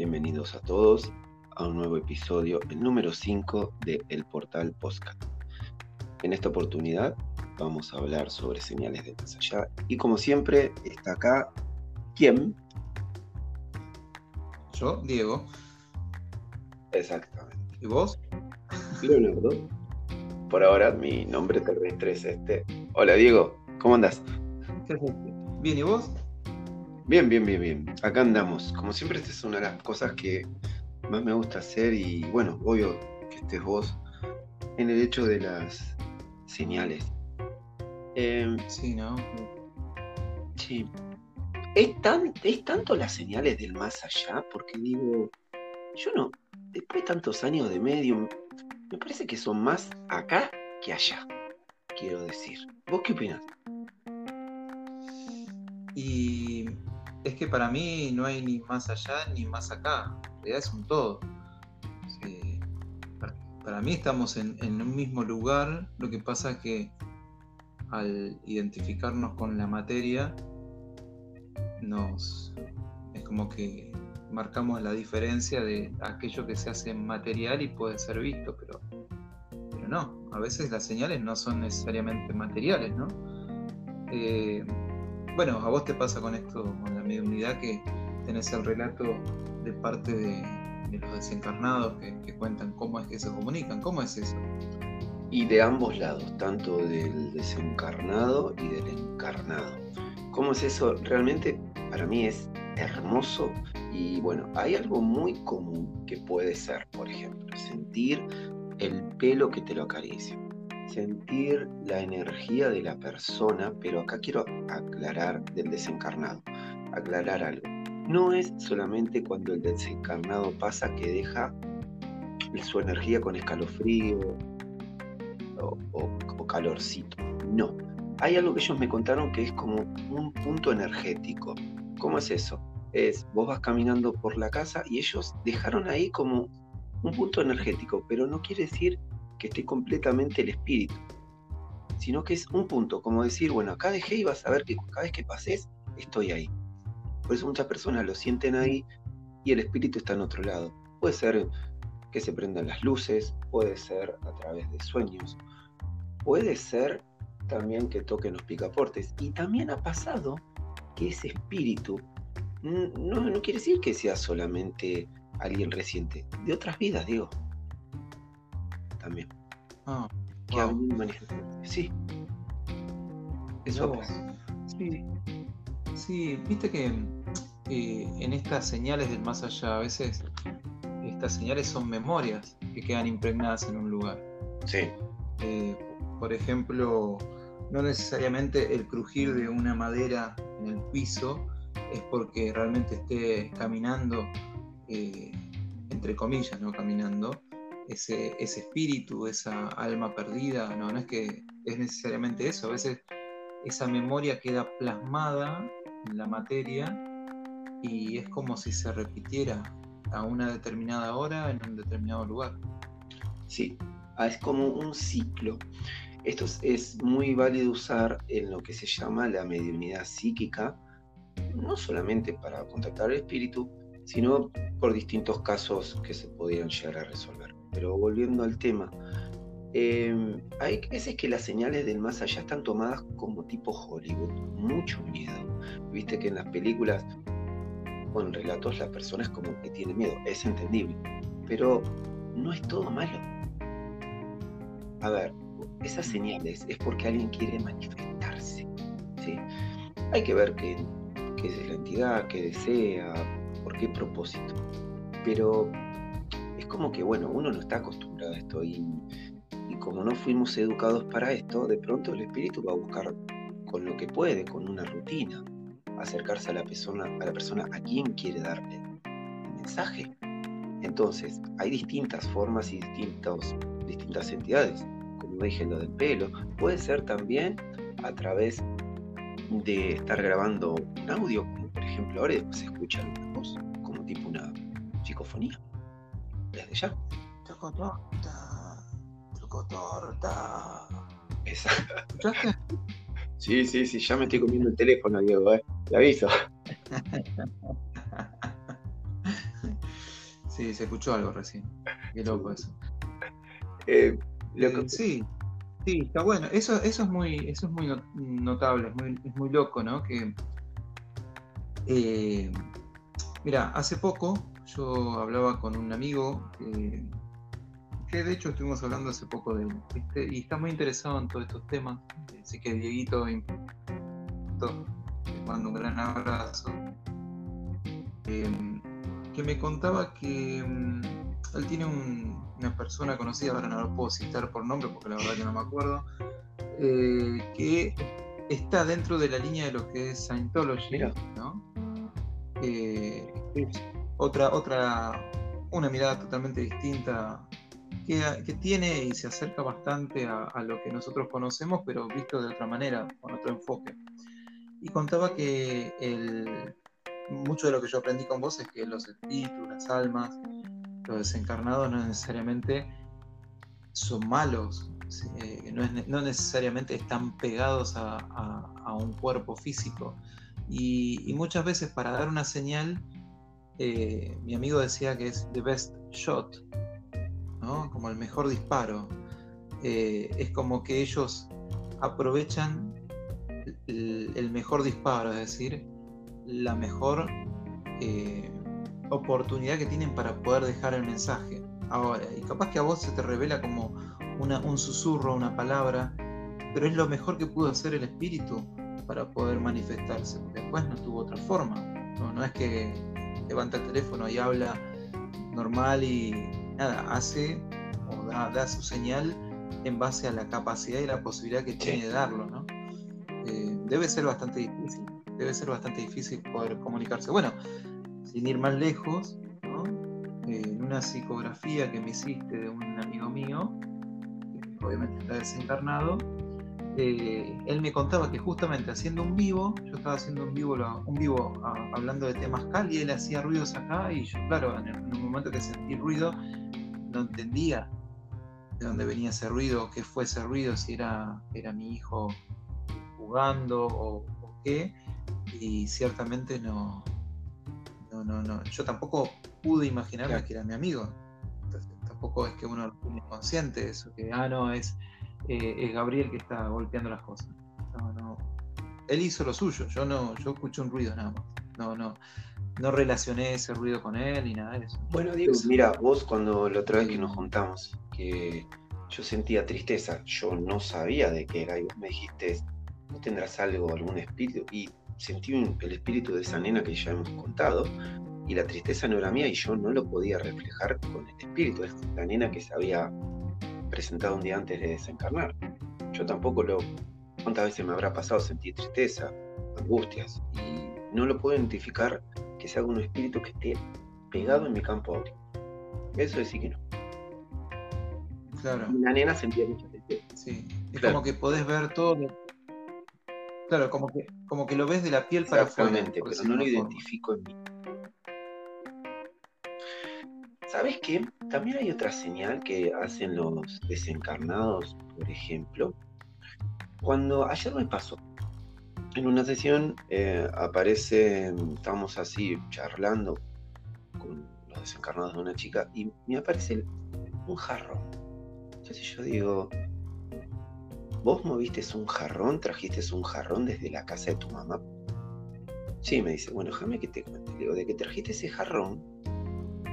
Bienvenidos a todos a un nuevo episodio, el número 5 de El Portal Postcat. En esta oportunidad vamos a hablar sobre señales de más allá y como siempre está acá, ¿quién? Yo, Diego. Exactamente. ¿Y vos? Leonardo. Por ahora mi nombre terrestre es este. Hola Diego, ¿cómo andas? Bien, ¿y vos? Bien, bien, bien, bien. Acá andamos. Como siempre, esta es una de las cosas que más me gusta hacer y bueno, obvio que estés vos en el hecho de las señales. Em, Sí, ¿no? sí. ¿Es, tan, ¿Es tanto las señales del más allá? Porque digo, yo no, después de tantos años de medium, me parece que son más acá que allá, quiero decir. ¿Vos qué opinas? Y que para mí no hay ni más allá ni más acá. En realidad es un todo. Para, mí estamos en, un mismo lugar. Lo que pasa es que al identificarnos con la materia, nos es como que marcamos la diferencia de aquello que se hace material y puede ser visto, pero, pero no. A veces las señales no son necesariamente materiales, ¿no? Eh, bueno, a vos te pasa con esto, con la mediunidad, que tenés el relato de parte de, los desencarnados que cuentan cómo es que se comunican. ¿Cómo es eso? Y de ambos lados, tanto del desencarnado y del encarnado. ¿Cómo es eso? Realmente para mí es hermoso y bueno, hay algo muy común que puede ser, por ejemplo, sentir el pelo que te lo acaricia, sentir la energía de la persona, pero acá quiero aclarar del desencarnado, aclarar algo. No es solamente cuando el desencarnado pasa que deja su energía con escalofrío o, calorcito. No. Hay algo que ellos me contaron que es como un punto energético. ¿Cómo es eso? Es, vos vas caminando por la casa y ellos dejaron ahí como un punto energético, pero no quiere decir que esté completamente el espíritu, sino que es un punto, como decir, bueno, acá dejé y vas a ver que cada vez que pases, estoy ahí. Por eso muchas personas lo sienten ahí y el espíritu está en otro lado. Puede ser que se prendan las luces, puede ser a través de sueños, puede ser también que toquen los picaportes. Y también ha pasado que ese espíritu no, no quiere decir que sea solamente alguien reciente, de otras vidas, digo. También. Ah, Que wow. venido manifestándose. Sí. Eso pasa. vos. Sí, sí, viste que eh, en estas señales del más allá, a veces estas señales son memorias que quedan impregnadas en un lugar. Sí. Eh, por ejemplo, no necesariamente el crujir de una madera en el piso es porque realmente esté caminando, eh, entre comillas, ¿no? Caminando, ese, ese espíritu, esa alma perdida, no, es que es necesariamente eso, a veces esa memoria queda plasmada en la materia y es como si se repitiera a una determinada hora en un determinado lugar. Sí, ah, es como un ciclo. Esto es, muy válido usar en lo que se llama la mediunidad psíquica, no solamente para contactar al espíritu, sino por distintos casos que se podrían llegar a resolver. Pero volviendo al tema, eh, hay veces que las señales del más allá están tomadas como tipo Hollywood, mucho miedo. Viste que en las películas o en relatos la persona es como que tiene miedo, es entendible, pero no es todo malo. A ver, esas señales es porque alguien quiere manifestarse. ¿sí? Hay que ver qué, qué es la entidad, qué desea, por qué propósito. Pero como que, bueno, uno no está acostumbrado a esto y, y como no fuimos educados para esto, de pronto el espíritu va a buscar con lo que puede, con una rutina, acercarse a la persona, a la persona a quien quiere darle el mensaje. Entonces, hay distintas formas y distintos, distintas entidades. Como dije, lo del pelo. Puede ser también a través de estar grabando un audio, como por ejemplo ahora después se escucha una voz, como tipo una psicofonía. Desde ya. Choco torta, choco torta. Esa. ¿Escuchaste? Sí, sí, sí, ya me estoy comiendo el teléfono, Diego, eh. Te aviso. Sí, se escuchó algo recién. Qué loco eso. Eh, eh, sí, sí, está bueno. Eso, eso es muy, eso es muy notable, es muy, es muy loco, ¿no? Que eh, mira, hace poco yo hablaba con un amigo que de hecho estuvimos hablando hace poco de él, y está muy interesado en todos estos temas. Así que Dieguito, te mando un gran abrazo. Em, que me contaba que mm, él tiene una persona conocida, ahora no lo puedo citar por nombre porque la verdad que no me acuerdo, eh, que está dentro de la línea de lo que es Scientology, ¿no? Eh, otra, otra, una mirada totalmente distinta que, tiene y se acerca bastante a, lo que nosotros conocemos, pero visto de otra manera, con otro enfoque. Y contaba que el, mucho de lo que yo aprendí con vos es que los espíritus, las almas, los desencarnados no necesariamente son malos, eh, no, necesariamente están pegados a, un cuerpo físico. Y, muchas veces para dar una señal, eh, mi amigo decía que es the best shot, como el mejor disparo. Eh, es como que ellos aprovechan el, mejor disparo, es decir, la mejor eh, oportunidad que tienen para poder dejar el mensaje. Ahora, y capaz que a vos se te revela como un susurro, una palabra, pero es lo mejor que pudo hacer el espíritu para poder manifestarse, porque después no tuvo otra forma. No, es que levanta el teléfono y habla normal y nada, hace o da, su señal en base a la capacidad y la posibilidad que tiene de darlo, ¿no? Eh, debe ser bastante difícil debe ser bastante difícil poder comunicarse. Bueno, sin ir más lejos, eh, en una psicografía que me hiciste de un amigo mío, que obviamente está desencarnado, eh, él me contaba que justamente haciendo un vivo, yo estaba haciendo un vivo, un vivo hablando de temas cal y él hacía ruidos acá y yo, claro, en, el, un momento que sentí ruido, no entendía de dónde venía ese ruido, qué fue ese ruido, si era, era mi hijo jugando o, o qué y ciertamente no, no, no, no. Yo tampoco pude imaginarme que era mi amigo. tampoco es que uno lo tiene consciente de eso, que, ah, no, es, eh, es Gabriel que está golpeando las cosas. No, no. Él hizo lo suyo, yo no, yo escuché un ruido nada más. No, no, no relacioné ese ruido con él ni nada de eso. Bueno, Diego, mira, vos cuando la otra vez que nos juntamos, que yo sentía tristeza, yo no sabía de qué era, y vos me dijiste, ¿no tendrás algo, algún espíritu? Y sentí el espíritu de esa nena que ya hemos contado, y la tristeza no era mía y yo no lo podía reflejar con el espíritu, es la nena que se había presentado un día antes de desencarnar. Yo tampoco lo... ¿Cuántas veces me habrá pasado sentir tristeza, angustias? Y no lo puedo identificar que sea un espíritu que esté pegado en mi campo áurico. Eso sí que no. Claro. la nena sentía mucha tristeza. Sí. Es como que podés ver todo Claro, como que, como que lo ves de la piel para afuera. pero no lo identifico en mí. ¿Sabes qué? También hay otra señal que hacen los desencarnados, por ejemplo. Cuando ayer me pasó, en una sesión eh, aparece, estábamos así charlando con los desencarnados de una chica y me aparece un jarrón. Entonces yo digo, ¿Vos moviste un jarrón, trajiste un jarrón desde la casa de tu mamá? Sí, me dice, bueno, déjame que te cuente. Le digo, de que trajiste ese jarrón,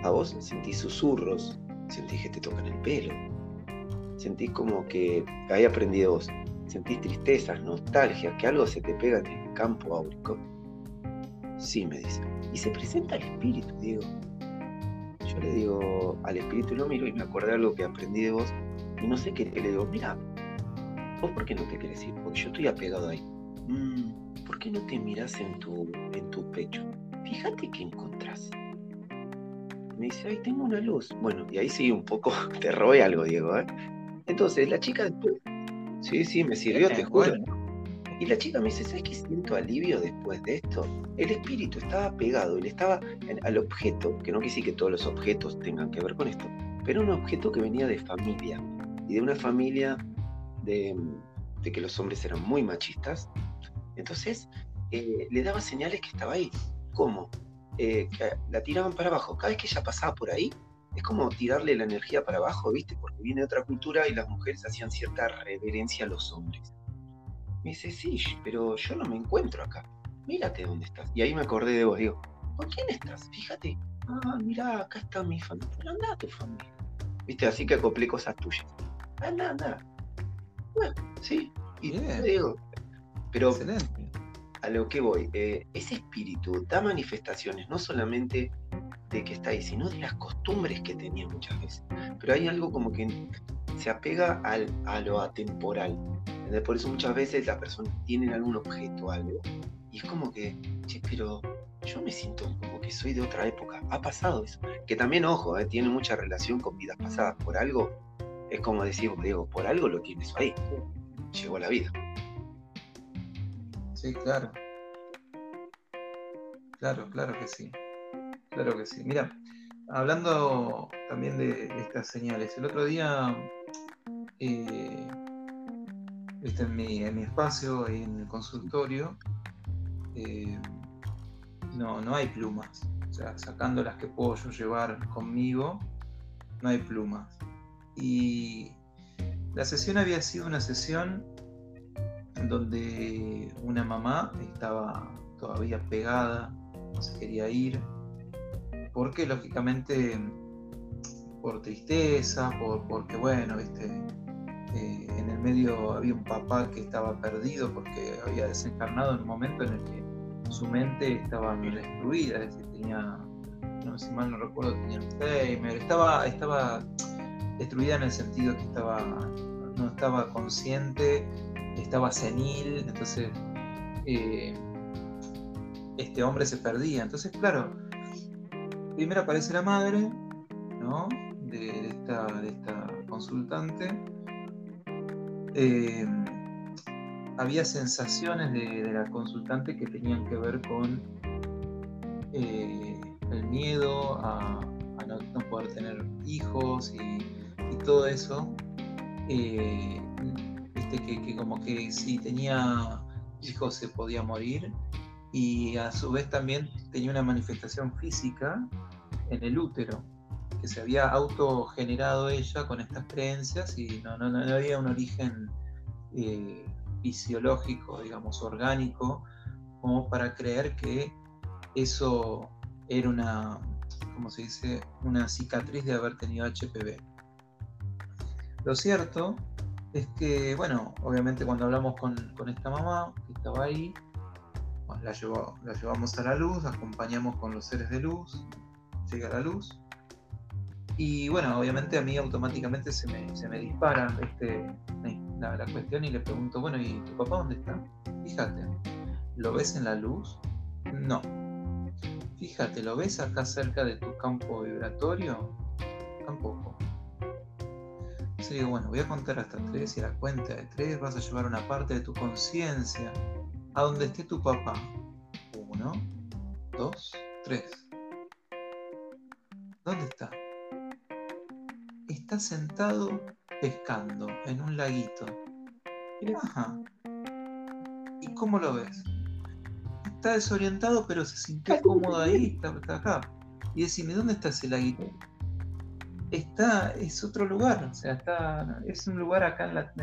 a vos sentís susurros, sentís que te tocan el pelo, sentís como que hay aprendido vos, sentís tristezas, nostalgia, que algo se te pega en el campo áurico. Sí, me dice. Y se presenta el espíritu, digo. Yo le digo al espíritu, lo miro y me acordé algo que aprendí de vos. Y no sé qué, le digo, mira, ¿Vos por qué no te querés ir? Porque yo estoy apegado ahí. Mm, ¿Por qué no te miras en tu, en tu pecho? Fíjate qué encontrás. Me dice, ay, tengo una luz. Bueno, y ahí sí un poco te robé algo, Diego. ¿eh? Entonces, la chica después. Sí, sí, me sirvió, te juro. Y la chica me dice, ¿sabes qué siento alivio después de esto? El espíritu estaba pegado, él estaba al objeto, que no quise que todos los objetos tengan que ver con esto, pero un objeto que venía de familia, y de una familia de, que los hombres eran muy machistas. Entonces, eh, le daba señales que estaba ahí. ¿Cómo? Eh, la tiraban para abajo. Cada vez que ella pasaba por ahí, es como tirarle la energía para abajo, ¿viste? Porque viene de otra cultura y las mujeres hacían cierta reverencia a los hombres. Me dice, sí, pero yo no me encuentro acá. Mírate dónde estás. Y ahí me acordé de vos, digo, ¿con quién estás? Fíjate. Ah, mira, acá está mi familia. Pero anda tu familia. ¿Viste? Así que acoplé cosas tuyas. Anda, anda. Bueno, sí. Y te digo, pero a lo que voy, eh, ese espíritu da manifestaciones no solamente de que está ahí, sino de las costumbres que tenía muchas veces. Pero hay algo como que se apega al, a lo atemporal. Por eso muchas veces las personas tienen algún objeto, algo, y es como que, che, pero yo me siento como que soy de otra época. Ha pasado eso. Que también, ojo, eh, tiene mucha relación con vidas pasadas. Por algo, es como decimos, Diego, por algo lo tienes ahí. Llegó la vida. Sí, claro. Claro, claro que sí. Claro que sí. Mira, hablando también de, estas señales, el otro día, eh, en, mi, en mi espacio, en el consultorio, eh, no, no hay plumas. O sea, sacando las que puedo yo llevar conmigo, no hay plumas. Y la sesión había sido una sesión donde una mamá estaba todavía pegada, no se quería ir, porque lógicamente por tristeza, por, porque bueno, eh, en el medio había un papá que estaba perdido porque había desencarnado en un momento en el que su mente estaba destruida, es decir, tenía, no si mal no recuerdo, tenía Alzheimer, estaba, estaba destruida en el sentido que estaba, no estaba consciente, estaba senil, entonces eh, este hombre se perdía. Entonces, claro, primero aparece la madre, ¿no? De, esta, consultante. Eh, había sensaciones de, la consultante que tenían que ver con eh, el miedo a, no, poder tener hijos y, todo eso. Que, como que si tenía hijos se podía morir y a su vez también tenía una manifestación física en el útero que se había autogenerado ella con estas creencias y no, no, no había un origen eh, fisiológico, digamos, orgánico, como para creer que eso era una, como se dice, una cicatriz de haber tenido HPV. Lo cierto es que, bueno, obviamente cuando hablamos con, esta mamá que estaba ahí, la, la llevamos a la luz, acompañamos con los seres de luz, llega la luz. Y bueno, obviamente a mí automáticamente se me, se me dispara este, la, cuestión y le pregunto, bueno, ¿y tu papá dónde está? Fíjate, ¿lo ves en la luz? No. Fíjate, ¿lo ves acá cerca de tu campo vibratorio? Tampoco. Entonces digo, bueno, voy a contar hasta tres y a la cuenta de tres vas a llevar una parte de tu conciencia a donde esté tu papá. Uno, dos, tres. ¿Dónde está? Está sentado pescando en un laguito. Ajá. ¿Y cómo lo ves? Está desorientado, pero se sintió cómodo ahí, está, acá. Y decime, ¿dónde está ese laguito? Está, es otro lugar, o sea, está, es un lugar acá, en la,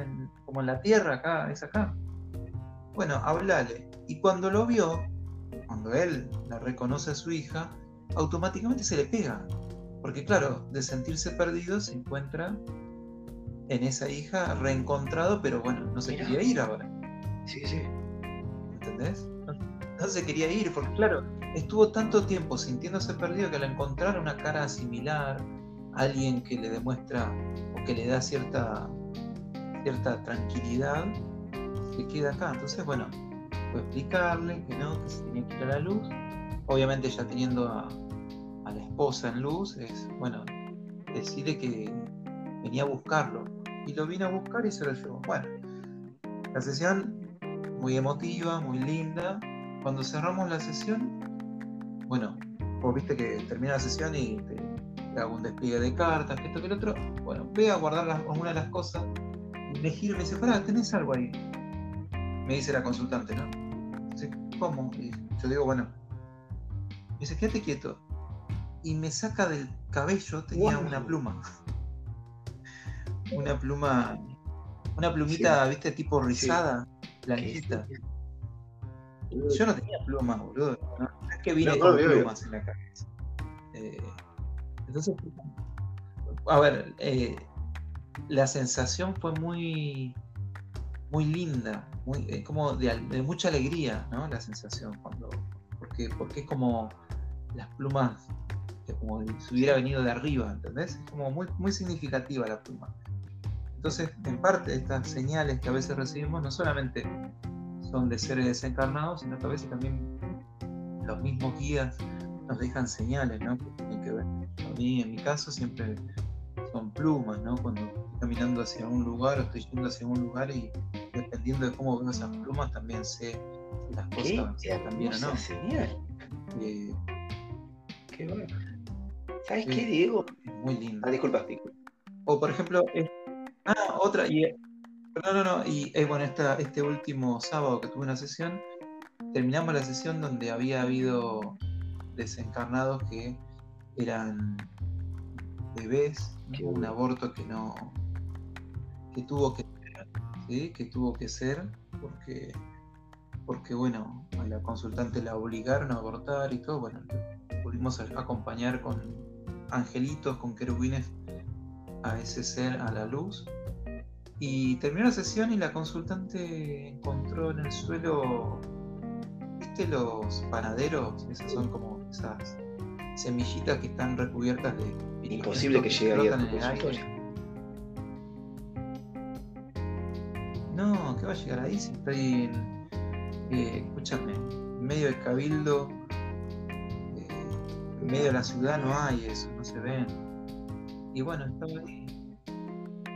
como en la tierra, acá, es acá. Bueno, hablale. Y cuando lo vio, cuando él la reconoce a su hija, automáticamente se le pega. Porque claro, de sentirse perdido se encuentra en esa hija reencontrado, pero bueno, no se quería ir ahora. Sí, sí. ¿Entendés? No, se quería ir, porque claro, estuvo tanto tiempo sintiéndose perdido que al encontrar una cara similar, alguien que le demuestra o que le da cierta, cierta tranquilidad, se queda acá. Entonces, bueno, fue explicarle que no, que se tenía que ir a la luz. Obviamente ya teniendo a, a la esposa en luz, es, bueno, decirle que venía a buscarlo. Y lo vine a buscar y se lo llevó. Bueno, la sesión muy emotiva, muy linda. Cuando cerramos la sesión, bueno, vos viste que termina la sesión y te, hago un despliegue de cartas, que esto, que el otro. Bueno, voy a guardar las, una de las cosas. Me giro y me dice, pará, tenés algo ahí. Me dice la consultante, ¿no? ¿cómo? Y yo digo, bueno, Me dice, quédate quieto. Y me saca del cabello, tenía una pluma. una pluma, una plumita, viste, tipo rizada, blanquita. Yo no tenía plumas, boludo. No, es que vine con plumas en la cabeza. Eh, entonces, a ver, eh, la sensación fue muy, muy linda, muy, es como de, mucha alegría, ¿no? La sensación cuando, porque, porque es como las plumas, como si hubiera venido de arriba, ¿entendés? Es como muy, muy significativa la pluma. Entonces, en parte, estas señales que a veces recibimos no solamente son de seres desencarnados, sino que a veces también los mismos guías nos dejan señales, ¿no? Que tienen que ver. A mí, en mi caso, siempre son plumas, ¿no? Cuando estoy caminando hacia un lugar o estoy yendo hacia un lugar y dependiendo de cómo veo esas plumas, también sé las cosas también o no. Señal. Eh, qué bueno. ¿Sabes qué, Diego? Muy lindo. Ah, disculpa, disculpa. O por ejemplo, ah, otra, y no, no, no. Y eh, bueno, esta, este último sábado que tuve una sesión, terminamos la sesión donde había habido desencarnados que eran bebés, un aborto que no, que tuvo que ser, ¿sí? que tuvo que ser porque, porque bueno, a la consultante la obligaron a abortar y todo, bueno, pudimos acompañar con angelitos, con querubines a ese ser a la luz y terminó la sesión y la consultante encontró en el suelo, ¿viste los panaderos? Esas son como esas semillitas que están recubiertas de... Imposible que, llegue ahí a tu No, ¿qué va a llegar ahí si estoy en... Eh, escúchame, en medio del cabildo, eh, en medio de la ciudad no hay eso, no se ven. Y bueno, estaba ahí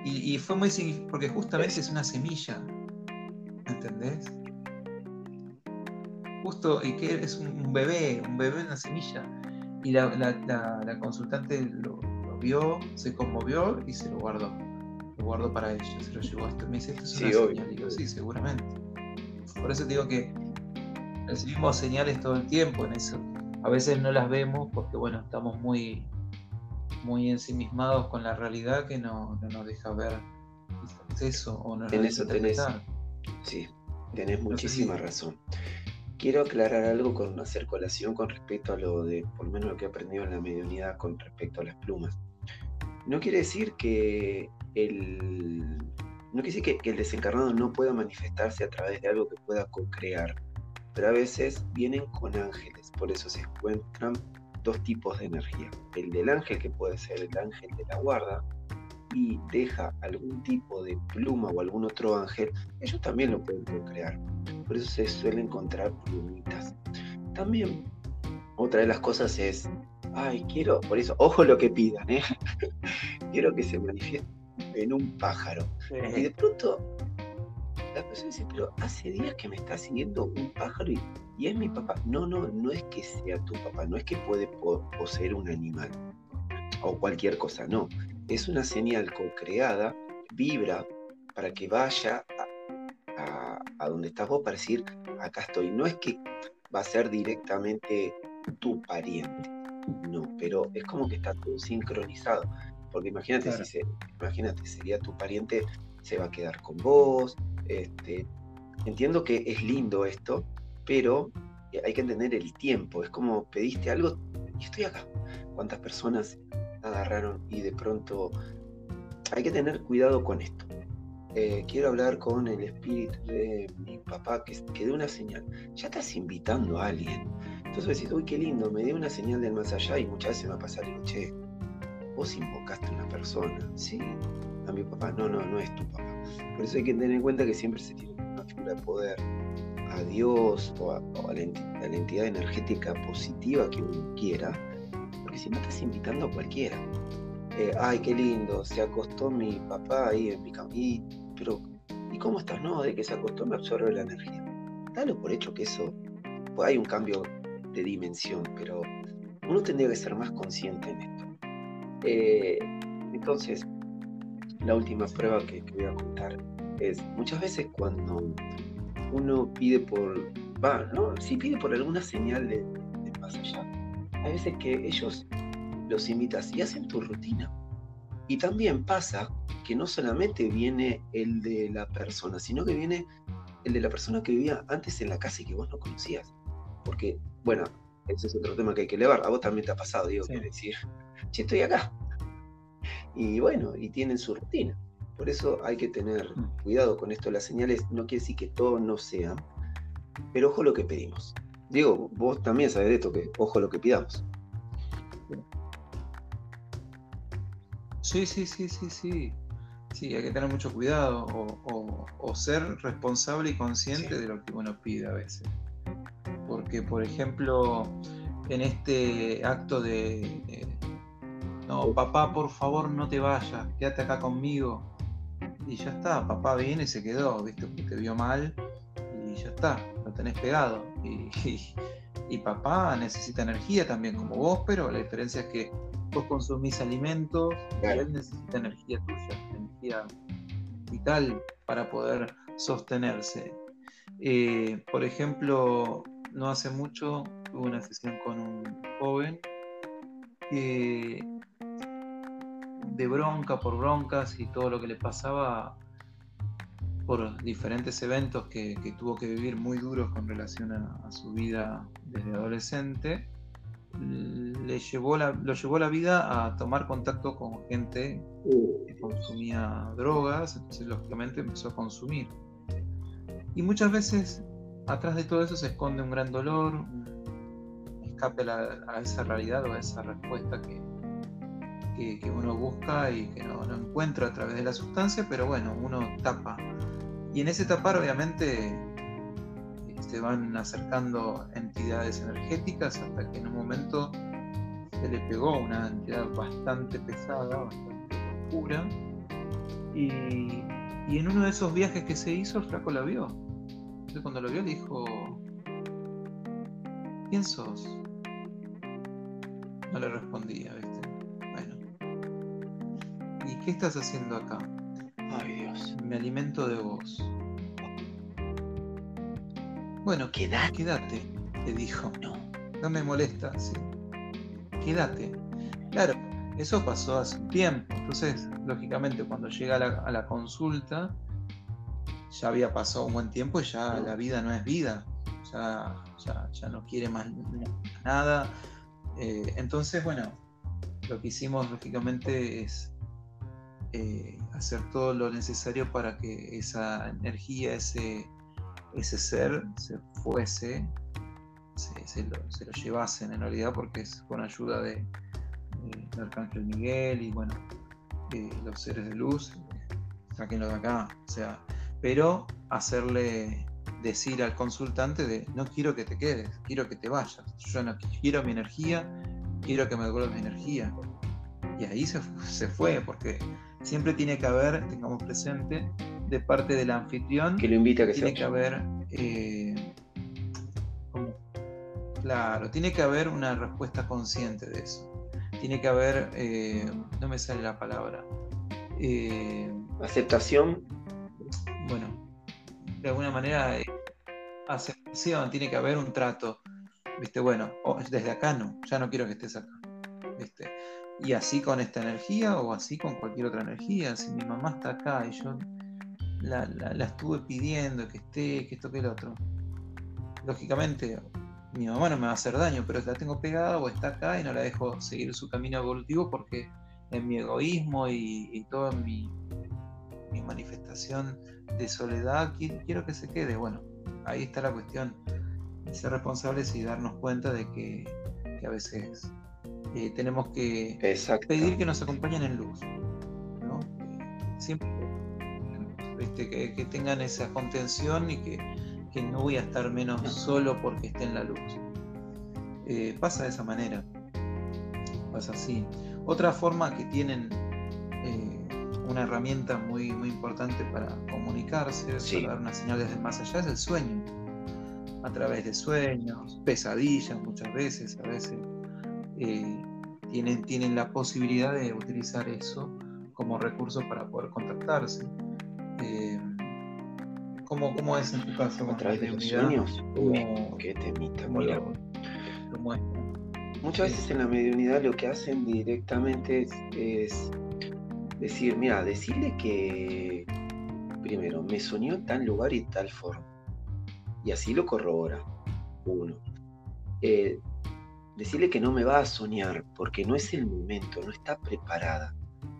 y, fue muy significativo, porque justamente es una semilla, ¿entendés? Justo, y que es un, bebé, un bebé, una semilla. Y la, consultante lo, vio, se conmovió y se lo guardó. Lo guardó para ellos, se lo llevó hasta. Me dice, esto es sí, una señal. digo, sí, seguramente. Por eso digo que recibimos señales todo el tiempo en eso. A veces no las vemos porque, bueno, estamos muy muy ensimismados con la realidad que no, nos deja ver eso o no en eso tenés, sí, tenés muchísima razón. Quiero aclarar algo con hacer colación con respecto a lo de, por lo menos lo que he aprendido en la mediunidad con respecto a las plumas. No quiere decir que el, no quiere decir que, que el desencarnado no pueda manifestarse a través de algo que pueda co-crear, pero a veces vienen con ángeles, por eso se encuentran dos tipos de energía. El del ángel, que puede ser el ángel de la guarda, y deja algún tipo de pluma o algún otro ángel, ellos también lo pueden crear. Por eso se suelen encontrar plumitas. También, otra de las cosas es, ay, quiero, por eso, ojo lo que pidan, ¿eh? quiero que se manifieste en un pájaro. Y de pronto la persona dice, pero hace días que me está siguiendo un pájaro y, es mi papá. No, no, no es que sea tu papá, no es que puede poseer un animal o cualquier cosa, no. Es una señal co-creada, vibra para que vaya a, a, donde estás vos para decir, acá estoy. No es que va a ser directamente tu pariente, no, pero es como que está todo sincronizado. Porque imagínate si se, imagínate, sería tu pariente, se va a quedar con vos, este, entiendo que es lindo esto, pero hay que entender el tiempo. Es como pediste algo y estoy acá. ¿Cuántas personas agarraron y de pronto hay que tener cuidado con esto? Eh, quiero hablar con el espíritu de mi papá que, que dé una señal. Ya estás invitando a alguien. Entonces decís, uy, qué lindo, me dio una señal del más allá y muchas veces me va a pasar, digo, che, vos invocaste a una persona. Sí, a mi papá. No, no, no es tu papá. Por eso hay que tener en cuenta que siempre se tiene una figura de poder a Dios o a, la, entidad energética positiva que uno quiera, porque si no estás invitando a cualquiera. Eh, ay, qué lindo, se acostó mi papá ahí en mi cama. pero, ¿y cómo estás? No, de que se acostó me absorbe la energía. Dalo por hecho que eso, pues hay un cambio de dimensión, pero uno tendría que ser más consciente en esto. Eh, entonces, la última prueba que, voy a contar es muchas veces cuando uno pide por, va, ¿no? Si pide por alguna señal de, más allá, hay veces que ellos los invitas y hacen tu rutina. Y también pasa que no solamente viene el de la persona, sino que viene el de la persona que vivía antes en la casa y que vos no conocías. Porque, bueno, ese es otro tema que hay que elevar. A vos también te ha pasado, digo, que decir, che, estoy acá. Y bueno, y tienen su rutina. Por eso hay que tener mm. cuidado con esto. Las señales no quiere decir que todo no sea, pero ojo lo que pedimos. Diego, vos también sabés de esto, que ojo lo que pidamos. Sí, sí, sí, sí, sí. Sí, hay que tener mucho cuidado o, ser responsable y consciente de lo que uno pide a veces. Porque, por ejemplo, en este acto de, no, papá, por favor, no te vayas, quédate acá conmigo. Y ya está, papá viene y se quedó, viste, porque te vio mal y ya está, lo tenés pegado. Y, y papá necesita energía también como vos, pero la diferencia es que vos consumís alimentos y él necesita energía tuya, energía vital para poder sostenerse. Eh, por ejemplo, no hace mucho tuve una sesión con un joven que de bronca por broncas y todo lo que le pasaba por diferentes eventos que, tuvo que vivir muy duros con relación a su vida desde adolescente, le llevó la, lo llevó la vida a tomar contacto con gente que consumía drogas, entonces lógicamente empezó a consumir. Y muchas veces atrás de todo eso se esconde un gran dolor, un escape a, esa realidad o a esa respuesta que, que, uno busca y que no, no, encuentra a través de la sustancia, pero bueno, uno tapa. Y en ese tapar obviamente se van acercando entidades energéticas hasta que en un momento se le pegó una entidad bastante pesada, bastante oscura. Y, en uno de esos viajes que se hizo, el flaco la vio. Entonces cuando lo vio le dijo, ¿quién sos? No le respondía, ¿viste? Bueno. ¿Y qué estás haciendo acá? Ay Dios. Me alimento de vos. Bueno, quédate, quédate, le dijo. No, no me molesta, sí. Quédate. Claro, eso pasó hace un tiempo. Entonces, lógicamente, cuando llega a la, consulta, ya había pasado un buen tiempo y ya la vida no es vida. Ya, ya, no quiere más nada. Eh, entonces, bueno, lo que hicimos, lógicamente, es eh, hacer todo lo necesario para que esa energía, ese ese ser se fuese, se, lo, llevasen en realidad, porque es con ayuda de, Arcángel Miguel y bueno, los seres de luz, saquenlo de acá, o sea, pero hacerle decir al consultante de no quiero que te quedes, quiero que te vayas, yo no quiero mi energía, quiero que me devuelvas mi energía. Y ahí se, se fue, porque siempre tiene que haber, tengamos presente, de parte del anfitrión. Que lo invita a que Tiene que haber. Eh, claro, tiene que haber una respuesta consciente de eso. Tiene que haber. Eh, no me sale la palabra. Eh, Aceptación. Bueno, de alguna manera. aceptación, tiene que haber un trato. ¿Viste? Bueno, desde acá no, ya no quiero que estés acá. ¿Viste? Y así con esta energía o así con cualquier otra energía. Si mi mamá está acá y yo la, estuve pidiendo que esté, que esto, que el otro. Lógicamente, mi mamá no me va a hacer daño, pero la tengo pegada o está acá y no la dejo seguir su camino evolutivo porque en mi egoísmo y, toda mi, mi, manifestación de soledad quiero que se quede. Bueno, ahí está la cuestión ser responsables y darnos cuenta de que, a veces eh, tenemos que pedir que nos acompañen en luz. Este, que, tengan esa contención y que, no voy a estar menos solo porque esté en la luz. Eh, pasa de esa manera, pasa así. Otra forma que tienen eh, una herramienta muy, muy importante para comunicarse, para dar una señal desde más allá, es el sueño. A través de sueños, pesadillas muchas veces, a veces eh, tienen, tienen la posibilidad de utilizar eso como recurso para poder contactarse. Eh, ¿cómo, ¿cómo, es en tu caso? ¿A través de los sueños? Qué temita, ¿Cómo, mira. ¿Cómo es? muchas veces en la mediunidad lo que hacen directamente es, decir, mira, decirle que primero me soñó en tal lugar y tal forma. Y así lo corrobora. Uno. Eh, decirle que no me va a soñar porque no es el momento, no está preparada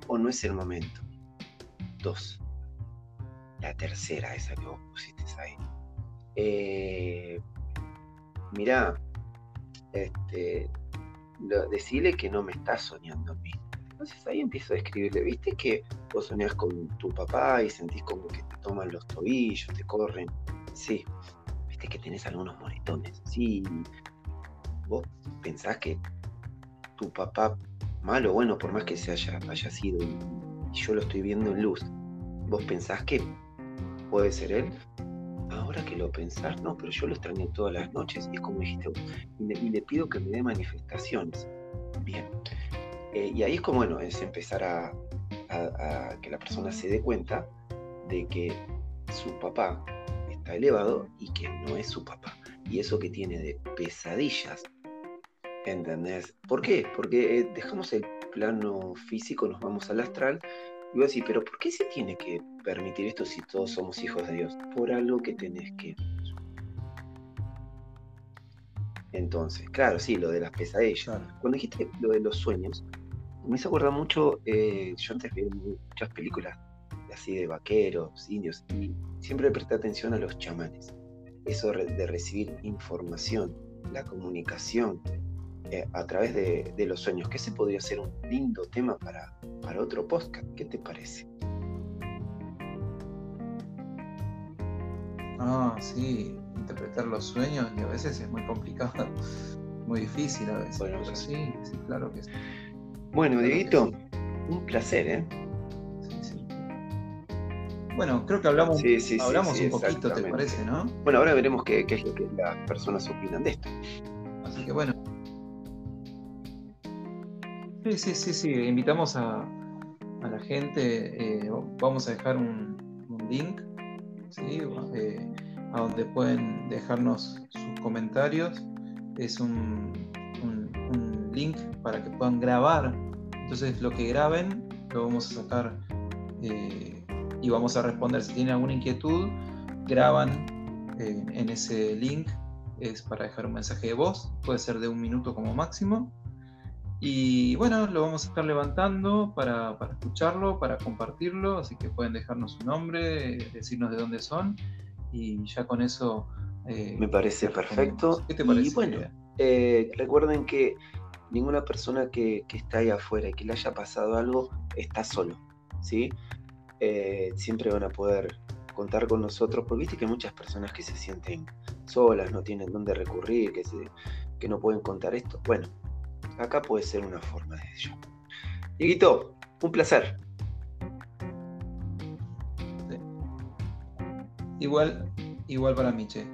o no es el momento. Dos. La tercera, esa que vos pusiste ahí. Eh, mirá, este, decirle que no me está soñando a mí. Entonces ahí empiezo a escribirle, viste que vos soñás con tu papá y sentís como que te toman los tobillos, te corren. Sí, viste que tenés algunos moretones. Sí, vos pensás que tu papá, malo o bueno, por más que se haya, haya sido y yo lo estoy viendo en luz, vos pensás que puede ser él, ahora que lo pensás, no, pero yo lo extrañé todas las noches, es como dijiste, y le, pido que me dé manifestaciones. Bien. Eh, y ahí es como, bueno, es empezar a, que la persona se dé cuenta de que su papá está elevado y que no es su papá. Y eso que tiene de pesadillas, ¿entendés? ¿Por qué? Porque eh, dejamos el plano físico, nos vamos al astral y voy a decir, pero ¿por qué se tiene que permitir esto si todos somos hijos de Dios? Por algo que tenés que... Entonces, claro, sí, lo de las pesadillas. Cuando dijiste lo de los sueños, me hizo acordar mucho, eh, yo antes vi muchas películas así de vaqueros, indios, y siempre presté atención a los chamanes. Eso de recibir información, la comunicación, eh, a través de, los sueños, que ese podría ser un lindo tema para, para otro podcast. ¿Qué te parece? Ah, sí, interpretar los sueños y a veces es muy complicado, muy difícil a veces. Bueno, sí, sí, claro que sí. Bueno, Dieguito, un placer, ¿eh? Sí, sí. Bueno, creo que hablamos, hablamos un poquito, ¿te parece, no? Bueno, ahora veremos qué, qué es lo que las personas opinan de esto. Así que bueno, Sí, sí, sí, sí. Invitamos a, la gente. Eh, vamos a dejar un, link eh, a donde pueden dejarnos sus comentarios. Es un, link para que puedan grabar. Entonces, lo que graben lo vamos a sacar eh, y vamos a responder. Si tienen alguna inquietud, graban en ese link. Es para dejar un mensaje de voz. Puede ser de un minuto como máximo y bueno, lo vamos a estar levantando para, escucharlo, para compartirlo, así que pueden dejarnos su nombre, decirnos de dónde son y ya con eso... Eh, Me parece perfecto. ¿Qué te parece? Y bueno, eh, recuerden que ninguna persona que, está ahí afuera y que le haya pasado algo está solo, ¿sí? Eh, siempre van a poder contar con nosotros, porque viste que hay muchas personas que se sienten solas, no tienen dónde recurrir, que, que no pueden contar esto. Bueno, acá puede ser una forma de ello. Dieguito, un placer. Igual, igual para mí, che.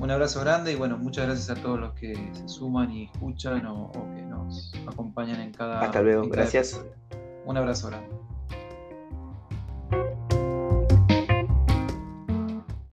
Un abrazo grande y bueno, muchas gracias a todos los que se suman y escuchan o, que nos acompañan en cada. Hasta luego, gracias. Un abrazo grande.